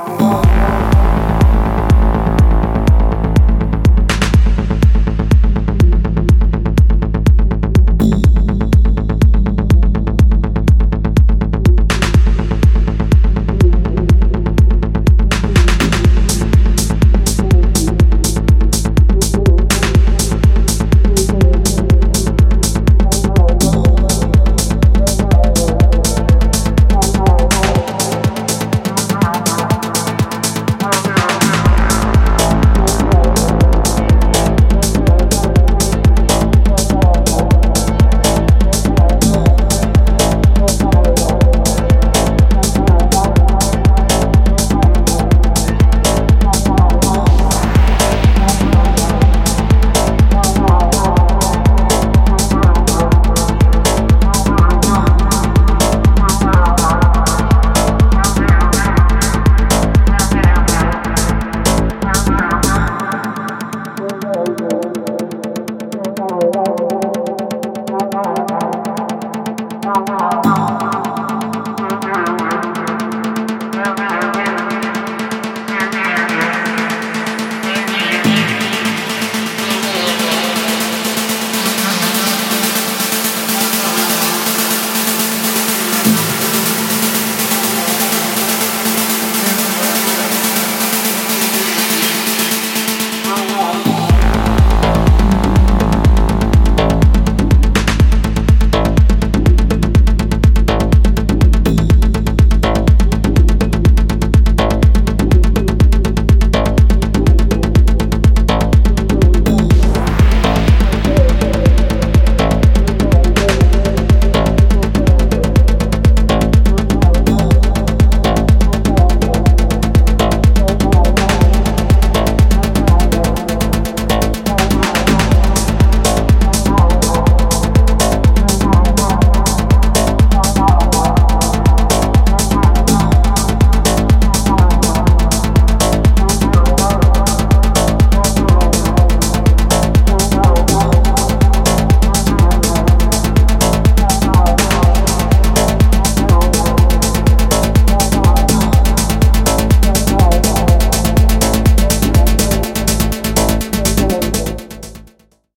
Oh.